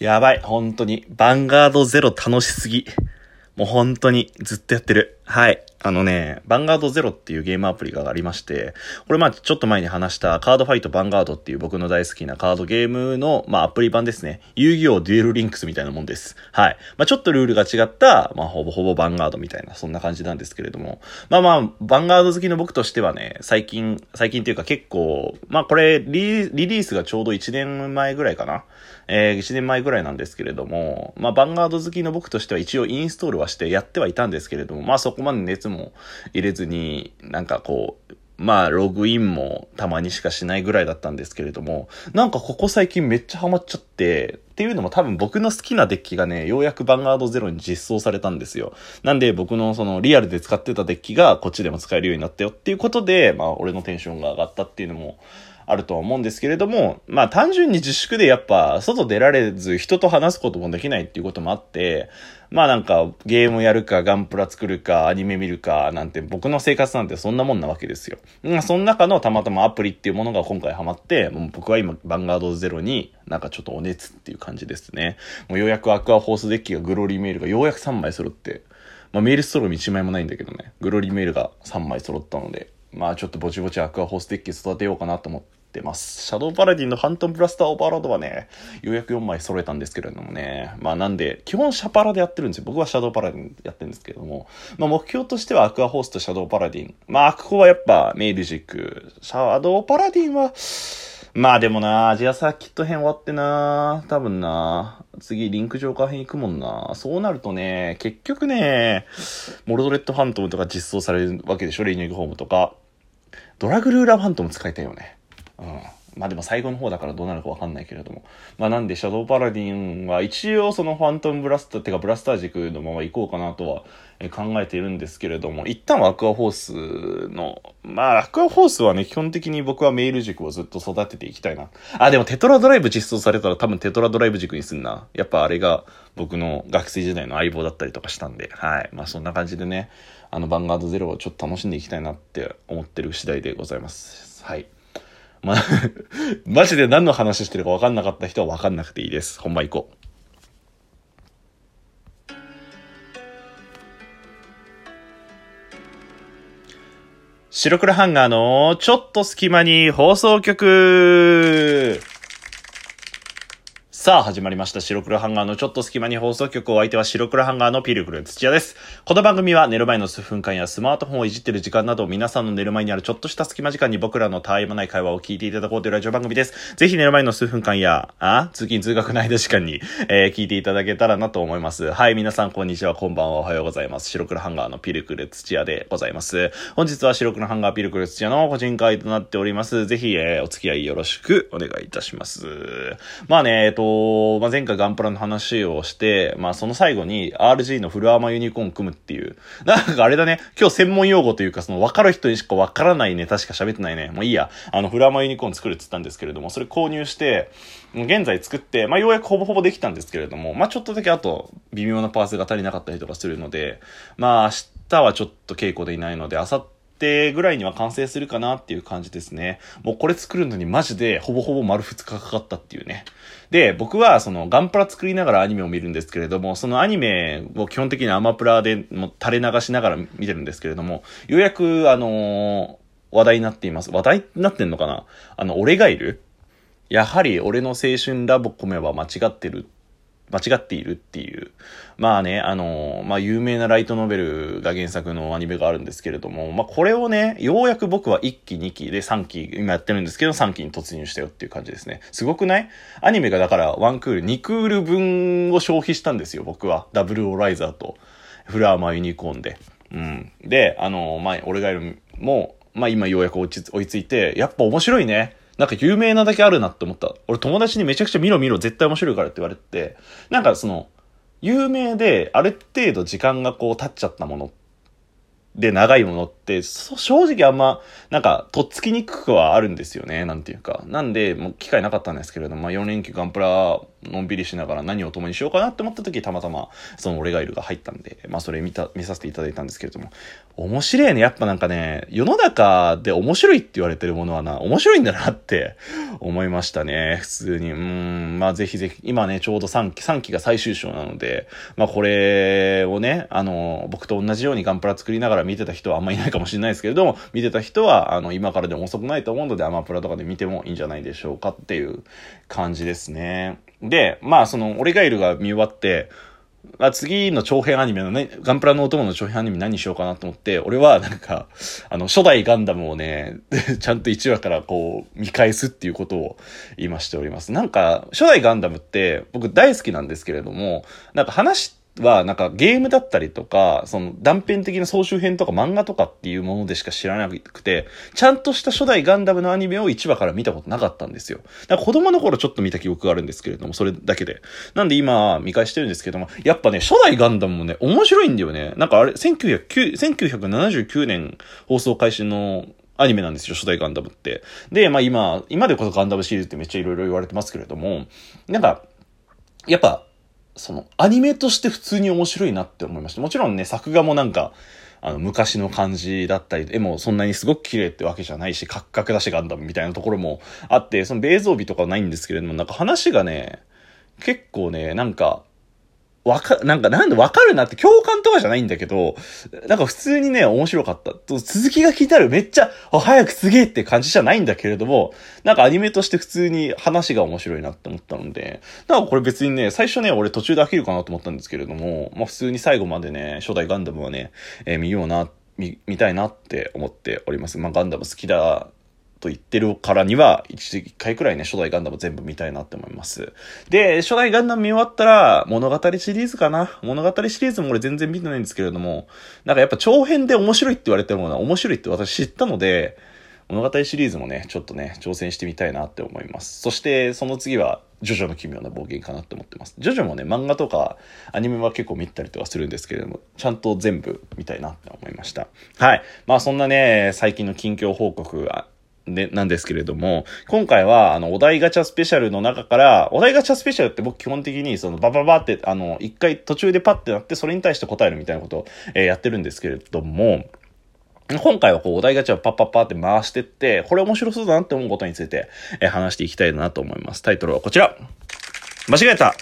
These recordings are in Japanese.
やばい、本当に。ヴァンガードゼロ楽しすぎ。もう本当にずっとやってる。はい。あのね、バンガードゼロっていうゲームアプリがありまして、これまあちょっと前に話したカードファイトバンガードっていう僕の大好きなカードゲームのまあアプリ版ですね。遊戯王デュエルリンクスみたいなもんです。はい。まあちょっとルールが違った、まあほぼほぼバンガードみたいな、そんな感じなんですけれども。まあまあ、バンガード好きの僕としてはね、最近、最近っていうか結構、まあこれリリースがちょうど1年前ぐらいかな。えー、1年前ぐらいなんですけれども、まあ、バンガード好きの僕としては一応インストールはしてやってはいたんですけれども、まあ、そここまで熱も入れずに、なんかこう、まあ、ログインもたまにしかしないぐらいだったんですけれども、なんかここ最近めっちゃハマっちゃって、っていうのも多分僕の好きなデッキがね、ようやくバンガードゼロに実装されたんですよ。なんで僕のそのリアルで使ってたデッキがこっちでも使えるようになったよっていうことで、まあ俺のテンションが上がったっていうのもあるとは思うんですけれども、まあ単純に自粛でやっぱ外出られず人と話すこともできないっていうこともあって、まあなんかゲームやるかガンプラ作るかアニメ見るかなんて僕の生活なんてそんなもんなわけですよ。その中のたまたまアプリっていうものが今回ハマって、もう僕は今バンガードゼロになんかちょっとお熱っていう感じですね。もうようやくアクアフォースデッキがグローリーメールがようやく3枚揃って、まあメールストローム1枚もないんだけどね、グローリーメールが3枚揃ったので、まあちょっとぼちぼちアクアフォースデッキ育てようかなと思って、ってます。シャドウパラディンのファントムブラスターオーバーロードはね、ようやく4枚揃えたんですけれどもね。まあなんで、基本シャパラでやってるんですよ。僕はシャドウパラディンやってるんですけれども。まあ目標としてはアクアホースとシャドウパラディン。まあアクコはやっぱメイルジック。シャドウパラディンは、まあでもな、アジアサーキット編終わってな、多分な、次リンク上下編行くもんな。そうなるとね、結局ね、モルドレッドファントムとか実装されるわけでしょ、レイニングホームとか。ドラグルーラーファントム使いたいよね。うん。まあでも最後の方だからどうなるかわかんないけれども。まあなんで、シャドウパラディンは一応そのファントムブラスターってかブラスター軸のまま行こうかなとは考えているんですけれども、一旦はアクアフォースの、まあアクアフォースはね、基本的に僕はメール軸をずっと育てていきたいな。あ、でもテトラドライブ実装されたら多分テトラドライブ軸にすんな。やっぱあれが僕の学生時代の相棒だったりとかしたんで、はい。まあそんな感じでね、あの、ヴァンガードゼロをちょっと楽しんでいきたいなって思ってる次第でございます。はい。まあ マジで何の話してるか分かんなかった人は分かんなくていいです。本番行こう。白黒ハンガーのちょっと隙間に放送局さあ、始まりました。白黒ハンガーのちょっと隙間に放送局お相手は白黒ハンガーのピルクル土屋です。この番組は寝る前の数分間やスマートフォンをいじってる時間など皆さんの寝る前にあるちょっとした隙間時間に僕らのたわいもない会話を聞いていただこうというラジオ番組です。ぜひ寝る前の数分間や、あ通勤通学の間時間に、えー、聞いていただけたらなと思います。はい、皆さんこんにちは、こんばんは、おはようございます。白黒ハンガーのピルクル土屋でございます。本日は白黒ハンガーピルクル土屋の個人会となっております。ぜひ、えー、お付き合いよろしくお願いいたします。まあね、えっと、まあ、前回ガンプラの話をして、まあその最後に RG のフルアーマーユニコーン組むっていう。なんかあれだね、今日専門用語というかその分かる人にしか分からないネタしか喋ってないね。もういいや。あのフルアーマーユニコーン作るって言ったんですけれども、それ購入して、現在作って、まあようやくほぼほぼできたんですけれども、まあちょっとだけあと微妙なパーツが足りなかったりとかするので、まあ明日はちょっと稽古でいないので、明後日日ぐらいには完成するかなっていう感じですね。もうこれ作るのにマジでほぼほぼ丸2日かかったっていうね。で、僕はそのガンプラ作りながらアニメを見るんですけれども、そのアニメを基本的にアマプラでも垂れ流しながら見てるんですけれども、ようやくあのー、話題になっています。話題になってんのかな？あの、俺がいる？やはり俺の青春ラブコメは間違ってる間違っているっていう。まあね、あの、まあ有名なライトノベルが原作のアニメがあるんですけれども、まあこれをね、ようやく僕は1期、2期で3期、今やってるんですけど、3期に突入したよっていう感じですね。すごくない？アニメがだから1クール、2クール分を消費したんですよ、僕は。ダブルオライザーとフラーマーユニコーンで。うん。で、あの、まあ、俺がいるも、まあ今ようやく追いついて、やっぱ面白いね。なんか有名なだけあるなって思った。俺友達にめちゃくちゃ見ろ見ろ絶対面白いからって言われて、なんかその、有名である程度時間がこう経っちゃったもので長いものって、正直あんま、なんか、とっつきにくくはあるんですよね、なんていうか。なんで、もう機会なかったんですけれども、まあ4連休ガンプラのんびりしながら何を共にしようかなって思った時、たまたま、その俺がいるが入ったんで、まあそれ見た、見させていただいたんですけれども、面白いね。やっぱなんかね、世の中で面白いって言われてるものはな、面白いんだなって 思いましたね。普通に。うん、まあぜひぜひ、今ね、ちょうど3期、3期が最終章なので、まあこれをね、あの、僕と同じようにガンプラ作りながら見てた人はあんまいないかもしれないですけれども、見てた人は、あの、今からでも遅くないと思うので、アマプラとかで見てもいいんじゃないでしょうかっていう感じですね。で、まあその、俺がいるが見終わって、あ次の長編アニメのね、ガンプラのお供の長編アニメ何しようかなと思って、俺はなんか、あの、初代ガンダムをね、ちゃんと1話からこう、見返すっていうことを今しております。なんか、初代ガンダムって僕大好きなんですけれども、なんか話っては、なんかゲームだったりとか、その断片的な総集編とか漫画とかっていうものでしか知らなくて、ちゃんとした初代ガンダムのアニメを1話から見たことなかったんですよ。だから子供の頃ちょっと見た記憶があるんですけれども、それだけで。なんで今見返してるんですけども、やっぱね、初代ガンダムもね、面白いんだよね。なんかあれ、1979年放送開始のアニメなんですよ、初代ガンダムって。で、まあ今、今でこそガンダムシリーズってめっちゃ色々言われてますけれども、なんか、やっぱ、その、アニメとして普通に面白いなって思いました。もちろんね、作画もなんか、あの、昔の感じだったり、絵もそんなにすごく綺麗ってわけじゃないし、カッカクだしガンダムみたいなところもあって、その、映像美とかはないんですけれども、なんか話がね、結構ね、なんか、わか、なんか、なんでわかるなって共感とかじゃないんだけど、なんか普通にね、面白かった。続きが聞いたらめっちゃ、早くすげえって感じじゃないんだけれども、なんかアニメとして普通に話が面白いなって思ったので、なんかこれ別にね、最初ね、俺途中で飽きるかなと思ったんですけれども、まあ普通に最後までね、初代ガンダムはね、えー、見ような、見、見たいなって思っております。まあガンダム好きだと言ってるからには、一一回くらいね、初代ガンダム全部見たいなって思います。で、初代ガンダム見終わったら、物語シリーズかな？物語シリーズも俺全然見てないんですけれども、なんかやっぱ長編で面白いって言われてるものは面白いって私知ったので、物語シリーズもね、ちょっとね、挑戦してみたいなって思います。そして、その次は、ジョジョの奇妙な冒険かなって思ってます。ジョジョもね、漫画とかアニメは結構見たりとかするんですけれども、ちゃんと全部見たいなって思いました。はい。まあそんなね、最近の近況報告で、なんですけれども、今回は、あの、お題ガチャスペシャルの中から、お題ガチャスペシャルって僕基本的に、その、バババって、あの、一回途中でパッてなって、それに対して答えるみたいなことを、えー、やってるんですけれども、今回はこう、お題ガチャをパッパッパって回してって、これ面白そうだなって思うことについて、えー、話していきたいなと思います。タイトルはこちら。間違えた。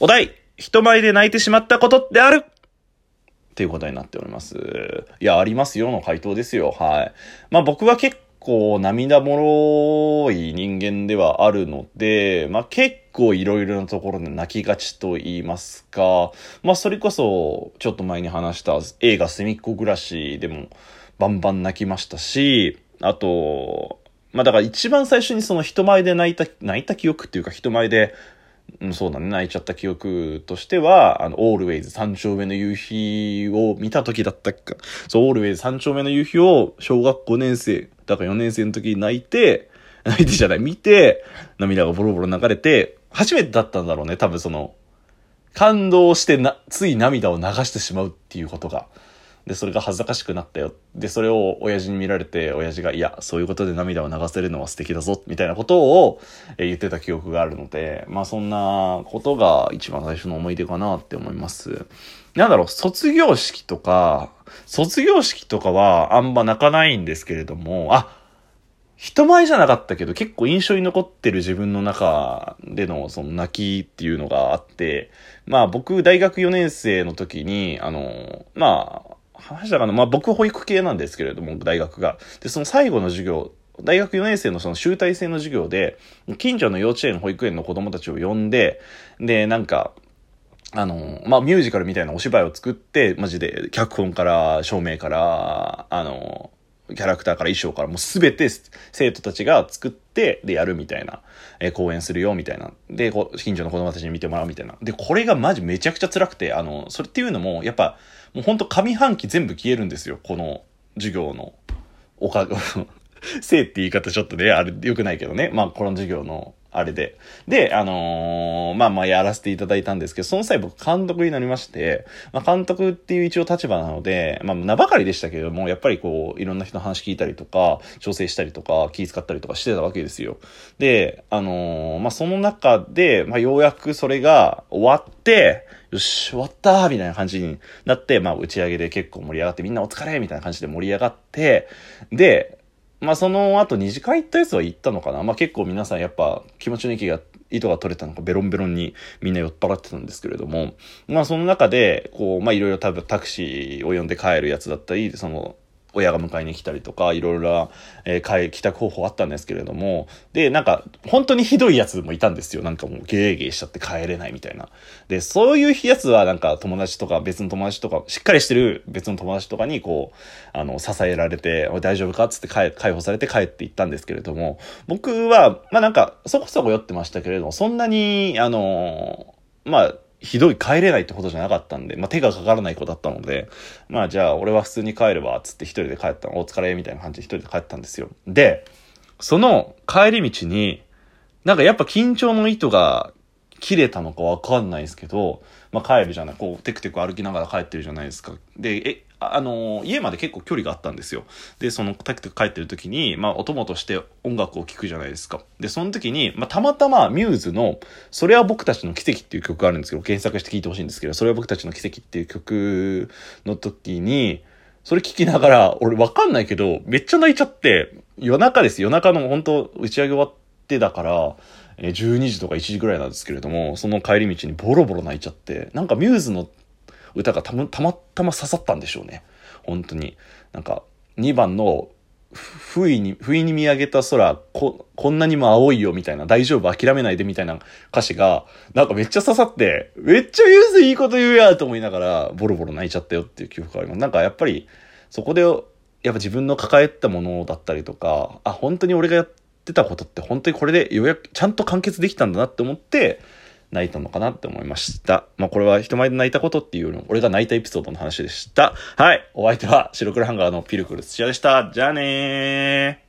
お題、人前で泣いてしまったことであるっていうことになっております。いや、ありますよの回答ですよ。はい。まあ僕は結構涙もろい人間ではあるので、まあ結構いろいろなところで泣きがちと言いますか、まあそれこそちょっと前に話した映画すみっこ暮らしでもバンバン泣きましたし、あと、まあだから一番最初にその人前で泣いた、泣いた記憶っていうか人前でうん、そうだね、泣いちゃった記憶としては、あの、オールウェイズ三丁目の夕日を見た時だったっけそう、オールウェイズ三丁目の夕日を小学5年生、だから4年生の時に泣いて、泣いてじゃない、見て、涙がボロボロ流れて、初めてだったんだろうね、多分その、感動してな、つい涙を流してしまうっていうことが。で、それが恥ずかしくなったよ。で、それを親父に見られて、親父が、いや、そういうことで涙を流せるのは素敵だぞ、みたいなことを、言ってた記憶があるので、まあそんなことが一番最初の思い出かなって思います。なんだろう、卒業式とか、卒業式とかはあんま泣かないんですけれども、あ、人前じゃなかったけど結構印象に残ってる自分の中でのその泣きっていうのがあって、まあ僕大学4年生の時に、あの、まあ、話したかな？まあ僕保育系なんですけれども、大学が。で、その最後の授業、大学4年生のその集大成の授業で、近所の幼稚園、保育園の子供たちを呼んで、で、なんか、あの、まあ、ミュージカルみたいなお芝居を作って、マジで、脚本から、照明から、あの、キャラクターから衣装からもうすべて生徒たちが作ってでやるみたいな、えー、講演するよみたいな。で、近所の子供たちに見てもらうみたいな。で、これがマジめちゃくちゃ辛くて、あの、それっていうのも、やっぱ、もうほんと上半期全部消えるんですよ。この授業のおか、せいって言い方ちょっとね、あれ良くないけどね。まあ、この授業のあれで。で、あのーまあまあやらせていただいたんですけど、その際僕監督になりまして、まあ監督っていう一応立場なので、まあ名ばかりでしたけれども、やっぱりこう、いろんな人の話聞いたりとか、調整したりとか、気遣ったりとかしてたわけですよ。で、あのーまあその中で、まあようやくそれが終わって、よし、終わったみたいな感じになって、まあ打ち上げで結構盛り上がって、みんなお疲れみたいな感じで盛り上がって、で、まあその後二次会行ったやつは行ったのかな？まあ結構皆さんやっぱ気持ちの息が、糸が取れたのかベロンベロンにみんな酔っ払ってたんですけれども、まあその中で、こう、まあいろいろ多分タクシーを呼んで帰るやつだったり、その、親が迎えに来たりとか、いろいろな、えー帰宅方法あったんですけれども、で、なんか、本当にひどいやつもいたんですよ。なんかもうゲーゲーしちゃって帰れないみたいな。で、そういうやつはなんか友達とか別の友達とか、しっかりしてる別の友達とかにこう、あの、支えられて、大丈夫か？つって解解放されて帰っていったんですけれども、僕は、まあなんか、そこそこ酔ってましたけれども、そんなに、あの、まあ、ひどい帰れないってことじゃなかったんで、まあ手がかからない子だったので、まあじゃあ俺は普通に帰るわ、つって一人で帰ったの、お疲れ、みたいな感じで一人で帰ったんですよ。で、その帰り道に、なんかやっぱ緊張の糸が切れたのかわかんないですけど、まあ帰るじゃない、こうテクテク歩きながら帰ってるじゃないですか。で、え、あの家まで結構距離があったんですよ。で、そのテクテク帰ってる時に、まあお供として音楽を聴くじゃないですか。で、その時に、まあたまたまミューズの、それは僕たちの奇跡っていう曲があるんですけど、検索して聴いてほしいんですけど、それは僕たちの奇跡っていう曲の時に、それ聞きながら、俺わかんないけど、めっちゃ泣いちゃって、夜中です。夜中の本当打ち上げ終わってだから、12時とか1時ぐらいなんですけれども、その帰り道にボロボロ泣いちゃって、なんかミューズの歌がたまたま刺さったんでしょうね。本当に。なんか、2番の、不意に、不意に見上げた空、こ、こんなにも青いよみたいな、大丈夫諦めないでみたいな歌詞が、なんかめっちゃ刺さって、めっちゃミューズいいこと言うやと思いながら、ボロボロ泣いちゃったよっていう記憶があります。なんかやっぱり、そこで、やっぱ自分の抱えたものだったりとか、あ、本当に俺がやっってたことって本当にこれでようやくちゃんと完結できたんだなって思って、泣いたのかなって思いました。まあこれは人前で泣いたことっていうよりも、俺が泣いたエピソードの話でした。はい。お相手は白黒ハンガーのピルクル土屋でした。じゃあねー。